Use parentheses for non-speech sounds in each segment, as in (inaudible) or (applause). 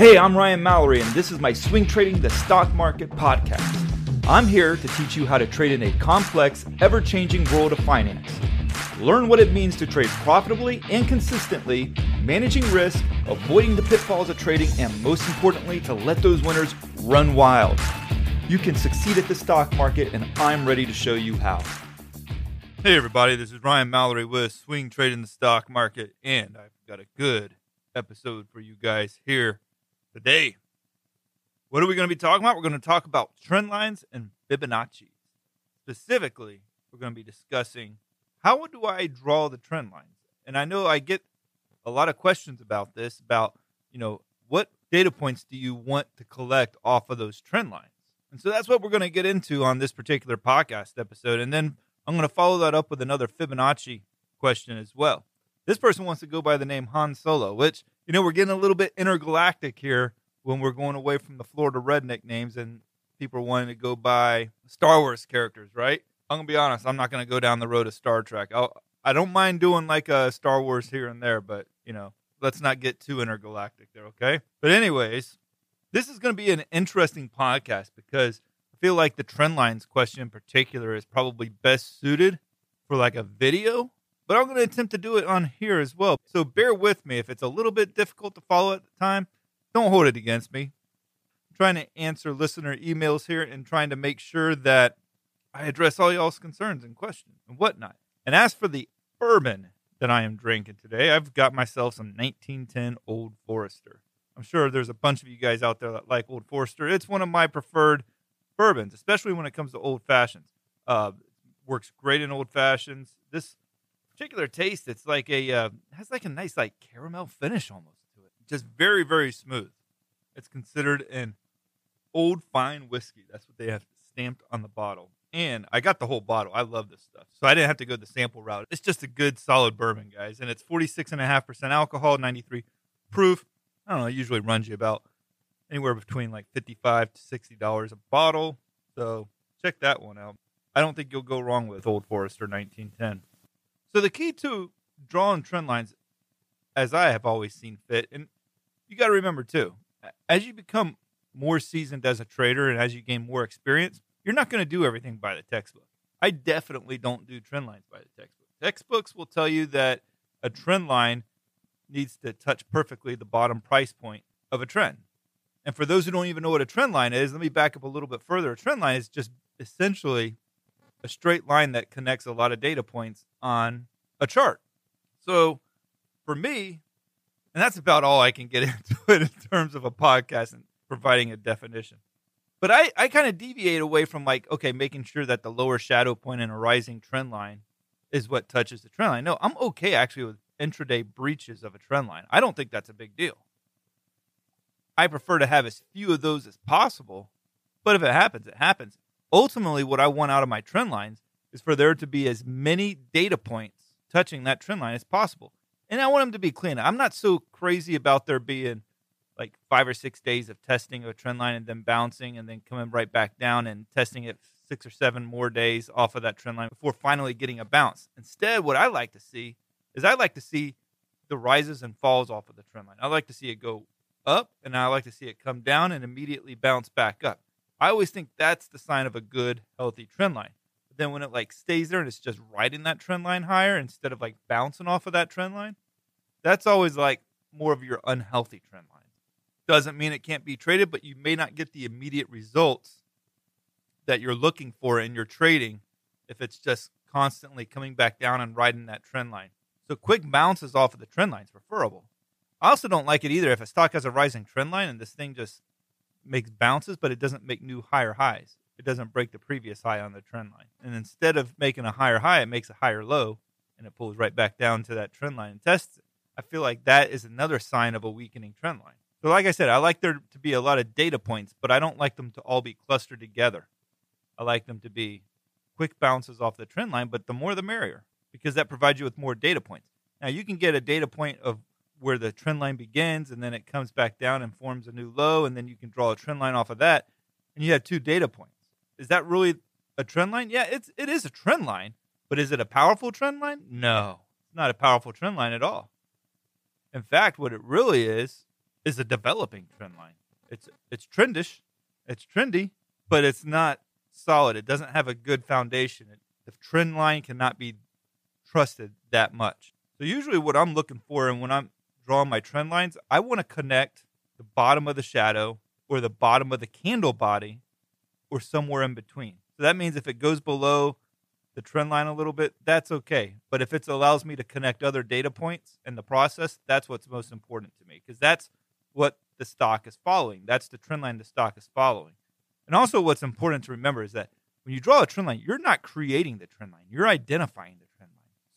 Hey, I'm Ryan Mallory, and this is my Swing Trading the Stock Market podcast. I'm here to teach you how to trade in a complex, ever changing world of finance. Learn what it means to trade profitably and consistently, managing risk, avoiding the pitfalls of trading, and most importantly, to let those winners run wild. You can succeed at the stock market, and I'm ready to show you how. Hey, everybody, this is Ryan Mallory with Swing Trading the Stock Market, and I've got a good episode for you guys here today. What are we going to be talking about? We're going to talk about trend lines and Fibonacci. Specifically, we're going to be discussing how do I draw the trend lines? And I know I get a lot of questions about this about, you know, what data points do you want to collect off of those trend lines? And so that's what we're going to get into on this particular podcast episode. And then I'm going to follow that up with another Fibonacci question as well. This person wants to go by the name Han Solo, which, you know, we're getting a little bit intergalactic here when we're going away from the Florida redneck names and people are wanting to go by Star Wars characters, right? I'm to be honest, I'm not to go down the road of Star Trek. I'll, I don't mind doing like a Star Wars here and there, but, you know, let's not get too intergalactic there, okay? But, anyways, this is going to be an interesting podcast because I feel like the trend lines question in particular is probably best suited for like a video but I'm going to attempt to do it on here as well. So bear with me if it's a little bit difficult to follow at the time. Don't hold it against me. I'm trying to answer listener emails here and trying to make sure that I address all y'all's concerns and questions and whatnot. And as for the bourbon that I am drinking today, I've got myself some 1910 Old Forester. I'm sure there's a bunch of you guys out there that like Old Forester. It's one of my preferred bourbons, especially when it comes to old fashions. Uh, works great in old fashions. This particular taste. It's like a uh, has like a nice like caramel finish almost to it. Just very very smooth. It's considered an old fine whiskey. That's what they have stamped on the bottle. And I got the whole bottle. I love this stuff. So I didn't have to go the sample route. It's just a good solid bourbon, guys. And it's 46.5% alcohol, 93 proof. I don't know, it usually runs you about anywhere between like 55 to $60 a bottle. So check that one out. I don't think you'll go wrong with Old Forester 1910. So the key to drawing trend lines, as I have always seen fit, and you got to remember too, as you become more seasoned as a trader and as you gain more experience, you're not going to do everything by the textbook. I definitely don't do trend lines by the textbook. Textbooks will tell you that a trend line needs to touch perfectly the bottom price point of a trend. And for those who don't even know what a trend line is, let me back up a little bit further. A trend line is just essentially a straight line that connects a lot of data points on a chart. So for me, and that's about all I can get (laughs) into it in terms of a podcast and providing a definition. But I, I kind of deviate away from like, okay, making sure that the lower shadow point in a rising trend line is what touches the trend line. No, I'm okay actually with intraday breaches of a trend line. I don't think that's a big deal. I prefer to have as few of those as possible, but if it happens, it happens ultimately what I want out of my trend lines is for there to be as many data points touching that trend line as possible. And I want them to be clean. I'm not so crazy about there being like five or six days of testing of a trend line and then bouncing and then coming right back down and testing it six or seven more days off of that trend line before finally getting a bounce. Instead, what I like to see is I like to see the rises and falls off of the trend line. I like to see it go up and I like to see it come down and immediately bounce back up. I always think that's the sign of a good, healthy trend line. But then when it like stays there and it's just riding that trend line higher instead of like bouncing off of that trend line, that's always like more of your unhealthy trend line. Doesn't mean it can't be traded, but you may not get the immediate results that you're looking for in your trading if it's just constantly coming back down and riding that trend line. So quick bounces off of the trend line is preferable. I also don't like it either if a stock has a rising trend line and this thing just makes bounces, but it doesn't make new higher highs. It doesn't break the previous high on the trend line. And instead of making a higher high, it makes a higher low and it pulls right back down to that trend line and tests it. I feel like that is another sign of a weakening trend line. So, like I said, I like there to be a lot of data points, but I don't like them to all be clustered together. I like them to be quick bounces off the trend line, but the more the merrier because that provides you with more data points. Now, you can get a data point of where the trend line begins and then it comes back down and forms a new low, and then you can draw a trend line off of that, and you have two data points. Is that really a trend line? Yeah, it's it is a trend line, but is it a powerful trend line? No, it's not a powerful trend line at all. In fact, what it really is is a developing trend line. It's it's trendish, it's trendy, but it's not solid. It doesn't have a good foundation. It, the trend line cannot be trusted that much. So usually what I'm looking for and when I'm drawing my trend lines, I want to connect the bottom of the shadow or the bottom of the candle body or somewhere in between. So that means if it goes below the trend line a little bit, that's okay. But if it allows me to connect other data points in the process, that's what's most important to me because that's what the stock is following. That's the trend line the stock is following. And also, what's important to remember is that when you draw a trend line, you're not creating the trend line, you're identifying the.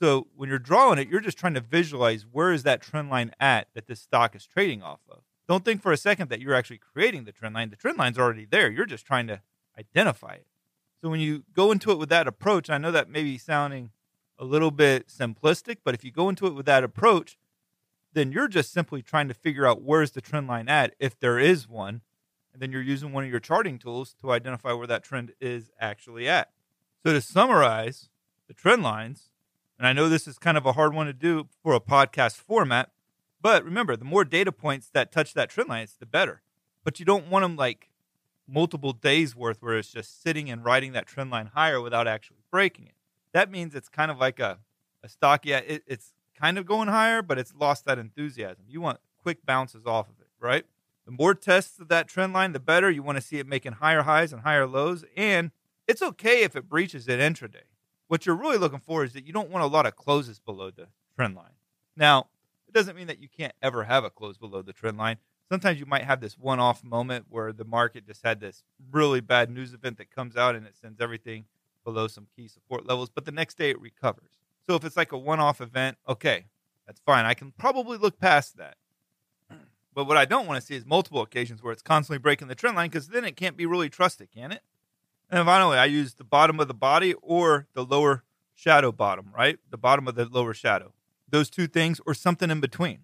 So when you're drawing it, you're just trying to visualize where is that trend line at that this stock is trading off of. Don't think for a second that you're actually creating the trend line. The trend line's already there. You're just trying to identify it. So when you go into it with that approach, I know that may be sounding a little bit simplistic, but if you go into it with that approach, then you're just simply trying to figure out where's the trend line at, if there is one, and then you're using one of your charting tools to identify where that trend is actually at. So to summarize the trend lines, and I know this is kind of a hard one to do for a podcast format, but remember, the more data points that touch that trend line, it's the better. But you don't want them like multiple days worth where it's just sitting and riding that trend line higher without actually breaking it. That means it's kind of like a, a stock. Yeah, it, it's kind of going higher, but it's lost that enthusiasm. You want quick bounces off of it, right? The more tests of that trend line, the better. You want to see it making higher highs and higher lows. And it's okay if it breaches it intraday. What you're really looking for is that you don't want a lot of closes below the trend line. Now, it doesn't mean that you can't ever have a close below the trend line. Sometimes you might have this one off moment where the market just had this really bad news event that comes out and it sends everything below some key support levels, but the next day it recovers. So if it's like a one off event, okay, that's fine. I can probably look past that. But what I don't want to see is multiple occasions where it's constantly breaking the trend line because then it can't be really trusted, can it? And finally, I use the bottom of the body or the lower shadow bottom, right? The bottom of the lower shadow. Those two things or something in between.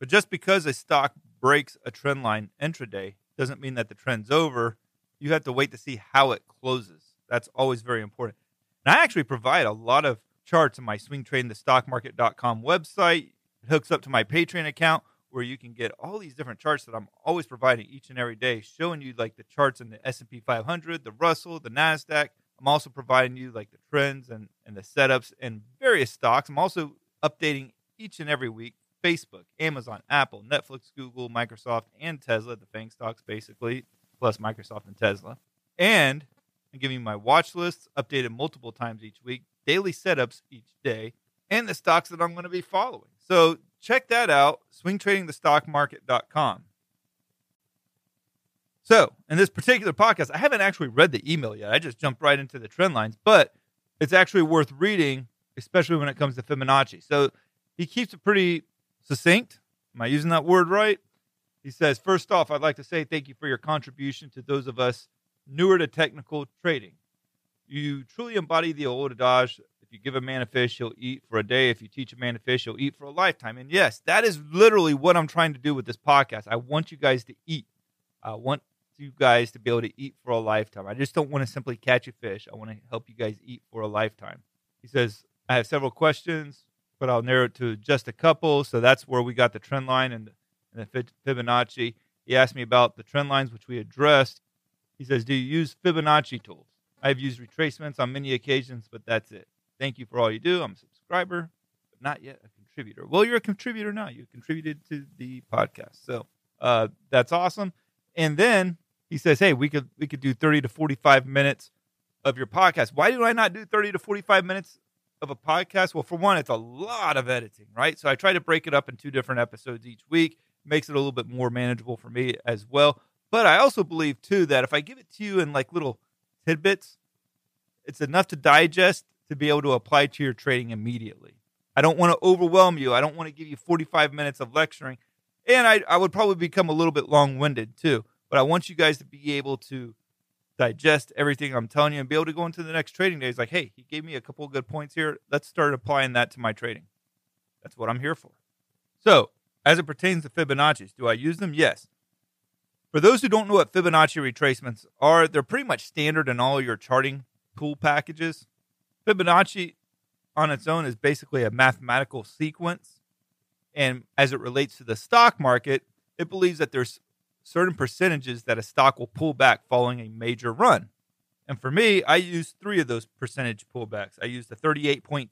But just because a stock breaks a trend line intraday doesn't mean that the trend's over. You have to wait to see how it closes. That's always very important. And I actually provide a lot of charts in my swingtradingthestockmarket.com website. It hooks up to my Patreon account where you can get all these different charts that I'm always providing each and every day, showing you like the charts in the S&P 500, the Russell, the Nasdaq. I'm also providing you like the trends and, and the setups and various stocks. I'm also updating each and every week Facebook, Amazon, Apple, Netflix, Google, Microsoft, and Tesla, the FANG stocks basically, plus Microsoft and Tesla. And I'm giving you my watch lists updated multiple times each week, daily setups each day, and the stocks that I'm going to be following. So check that out, swingtradingthestockmarket.com. So, in this particular podcast, I haven't actually read the email yet. I just jumped right into the trend lines, but it's actually worth reading, especially when it comes to Fibonacci. So, he keeps it pretty succinct. Am I using that word right? He says, First off, I'd like to say thank you for your contribution to those of us newer to technical trading. You truly embody the old adage if you give a man a fish, he'll eat for a day. If you teach a man to fish, he'll eat for a lifetime. And yes, that is literally what I'm trying to do with this podcast. I want you guys to eat. I want you guys to be able to eat for a lifetime. I just don't want to simply catch a fish. I want to help you guys eat for a lifetime. He says, I have several questions, but I'll narrow it to just a couple. So that's where we got the trend line and the, and the Fibonacci. He asked me about the trend lines, which we addressed. He says, Do you use Fibonacci tools? I've used retracements on many occasions, but that's it. Thank you for all you do. I'm a subscriber, but not yet a contributor. Well, you're a contributor now. You contributed to the podcast, so uh, that's awesome. And then he says, "Hey, we could we could do 30 to 45 minutes of your podcast. Why do I not do 30 to 45 minutes of a podcast? Well, for one, it's a lot of editing, right? So I try to break it up in two different episodes each week. Makes it a little bit more manageable for me as well. But I also believe too that if I give it to you in like little tidbits, it's enough to digest to be able to apply to your trading immediately. I don't want to overwhelm you. I don't want to give you 45 minutes of lecturing. And I, I would probably become a little bit long winded too. But I want you guys to be able to digest everything I'm telling you and be able to go into the next trading days like, hey, he gave me a couple of good points here. Let's start applying that to my trading. That's what I'm here for. So, as it pertains to Fibonacci's, do I use them? Yes. For those who don't know what Fibonacci retracements are, they're pretty much standard in all your charting tool packages. Fibonacci on its own is basically a mathematical sequence. And as it relates to the stock market, it believes that there's certain percentages that a stock will pull back following a major run. And for me, I use three of those percentage pullbacks. I use the 38.2%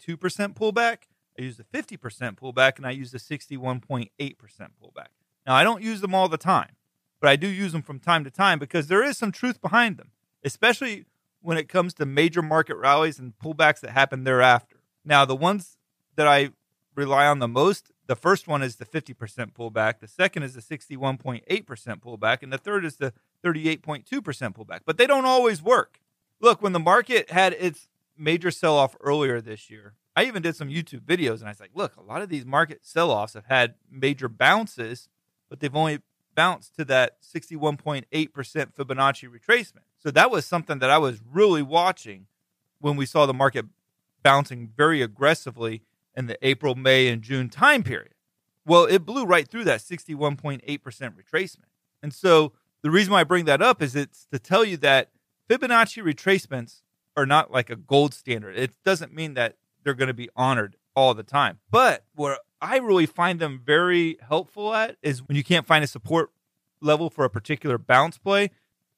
pullback, I use the 50% pullback, and I use the 61.8% pullback. Now, I don't use them all the time, but I do use them from time to time because there is some truth behind them, especially when it comes to major market rallies and pullbacks that happen thereafter. Now, the ones that I rely on the most the first one is the 50% pullback, the second is the 61.8% pullback, and the third is the 38.2% pullback. But they don't always work. Look, when the market had its major sell off earlier this year, I even did some YouTube videos and I was like, look, a lot of these market sell offs have had major bounces, but they've only bounced to that 61.8% Fibonacci retracement. So that was something that I was really watching when we saw the market bouncing very aggressively in the April, May, and June time period. Well, it blew right through that 61.8% retracement. And so the reason why I bring that up is it's to tell you that Fibonacci retracements are not like a gold standard. It doesn't mean that they're going to be honored all the time. But where I really find them very helpful at is when you can't find a support level for a particular bounce play.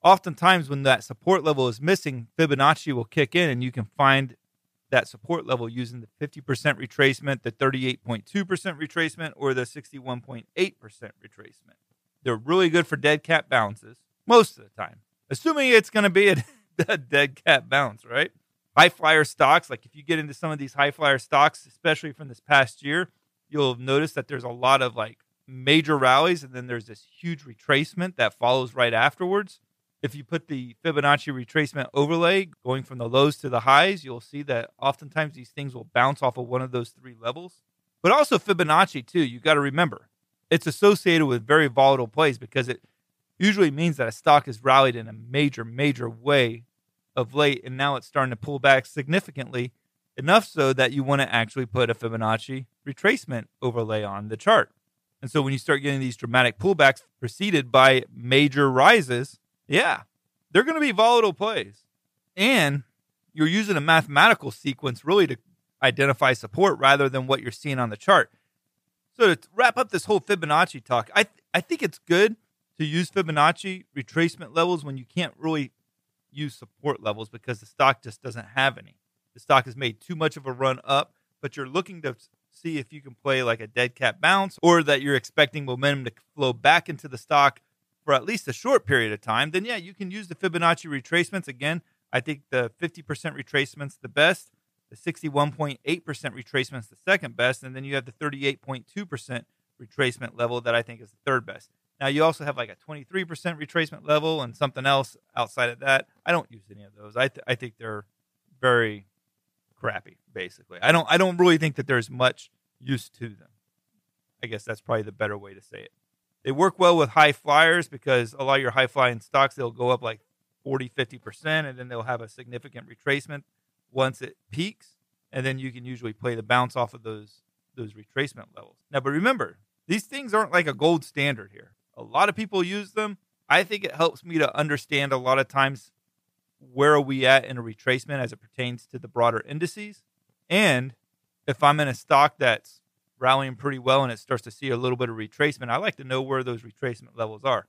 Oftentimes, when that support level is missing, Fibonacci will kick in and you can find that support level using the 50% retracement, the 38.2% retracement, or the 61.8% retracement. They're really good for dead cat bounces most of the time, assuming it's going to be a, (laughs) a dead cat bounce, right? High flyer stocks, like if you get into some of these high flyer stocks, especially from this past year, you'll notice that there's a lot of like major rallies and then there's this huge retracement that follows right afterwards. If you put the Fibonacci retracement overlay going from the lows to the highs, you'll see that oftentimes these things will bounce off of one of those three levels. But also Fibonacci, too, you got to remember it's associated with very volatile plays because it usually means that a stock has rallied in a major, major way of late, and now it's starting to pull back significantly, enough so that you want to actually put a Fibonacci retracement overlay on the chart. And so when you start getting these dramatic pullbacks preceded by major rises, yeah, they're going to be volatile plays. And you're using a mathematical sequence really to identify support rather than what you're seeing on the chart. So to wrap up this whole Fibonacci talk, I th- I think it's good to use Fibonacci retracement levels when you can't really use support levels because the stock just doesn't have any. The stock has made too much of a run up, but you're looking to see if you can play like a dead cat bounce or that you're expecting momentum to flow back into the stock for at least a short period of time, then yeah, you can use the Fibonacci retracements. Again, I think the 50% retracement's the best, the 61.8% retracement's the second best, and then you have the 38.2% retracement level that I think is the third best. Now you also have like a 23% retracement level and something else outside of that. I don't use any of those. I th- I think they're very crappy basically. I don't I don't really think that there's much use to them. I guess that's probably the better way to say it. They work well with high flyers because a lot of your high flying stocks, they'll go up like 40, 50%, and then they'll have a significant retracement once it peaks. And then you can usually play the bounce off of those those retracement levels. Now, but remember, these things aren't like a gold standard here. A lot of people use them. I think it helps me to understand a lot of times where are we at in a retracement as it pertains to the broader indices. And if I'm in a stock that's rallying pretty well and it starts to see a little bit of retracement, I like to know where those retracement levels are.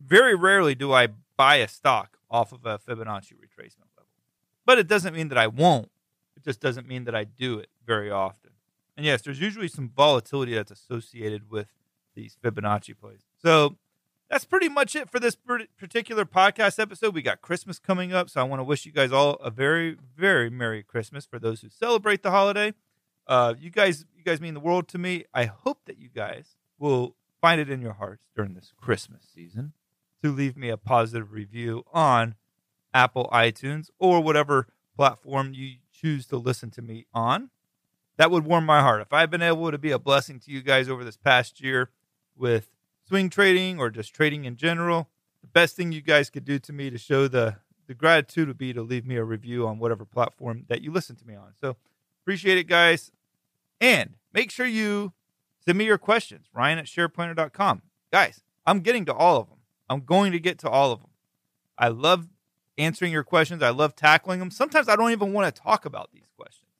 Very rarely do I buy a stock off of a Fibonacci retracement level, but it doesn't mean that I won't. It just doesn't mean that I do it very often. And yes, there's usually some volatility that's associated with these Fibonacci plays. So that's pretty much it for this particular podcast episode. We got Christmas coming up, so I want to wish you guys all a very, very Merry Christmas for those who celebrate the holiday. Uh, you guys, you guys mean the world to me. I hope that you guys will find it in your hearts during this Christmas season to leave me a positive review on Apple iTunes or whatever platform you choose to listen to me on. That would warm my heart. If I've been able to be a blessing to you guys over this past year, with swing trading or just trading in general, the best thing you guys could do to me to show the the gratitude would be to leave me a review on whatever platform that you listen to me on. So appreciate it, guys. And make sure you send me your questions, Ryan at shareplanner.com. Guys, I'm getting to all of them. I'm going to get to all of them. I love answering your questions. I love tackling them. Sometimes I don't even want to talk about these questions,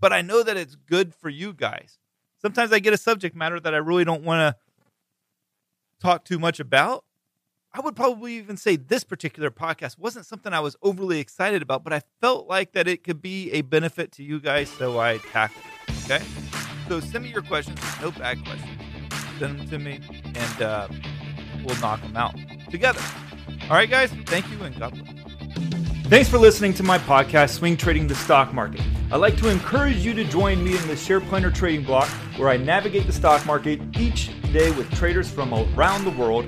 but I know that it's good for you guys. Sometimes I get a subject matter that I really don't want to talk too much about. I would probably even say this particular podcast wasn't something I was overly excited about, but I felt like that it could be a benefit to you guys, so I tackled it. Okay? So send me your questions, no bad questions. Send them to me, and uh, we'll knock them out together. All right, guys, thank you, and God bless. Thanks for listening to my podcast, Swing Trading the Stock Market. I'd like to encourage you to join me in the Share Planner Trading Block, where I navigate the stock market each day with traders from around the world.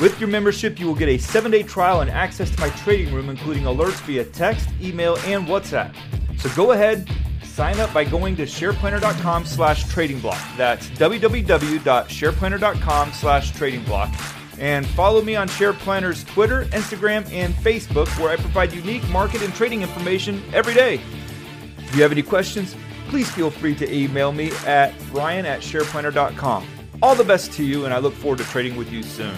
With your membership, you will get a seven day trial and access to my trading room, including alerts via text, email, and WhatsApp. So go ahead, sign up by going to shareplanner.com slash trading block. That's www.shareplanner.com slash trading block. And follow me on SharePlanner's Twitter, Instagram, and Facebook, where I provide unique market and trading information every day. If you have any questions, please feel free to email me at ryan at shareplanner.com. All the best to you, and I look forward to trading with you soon.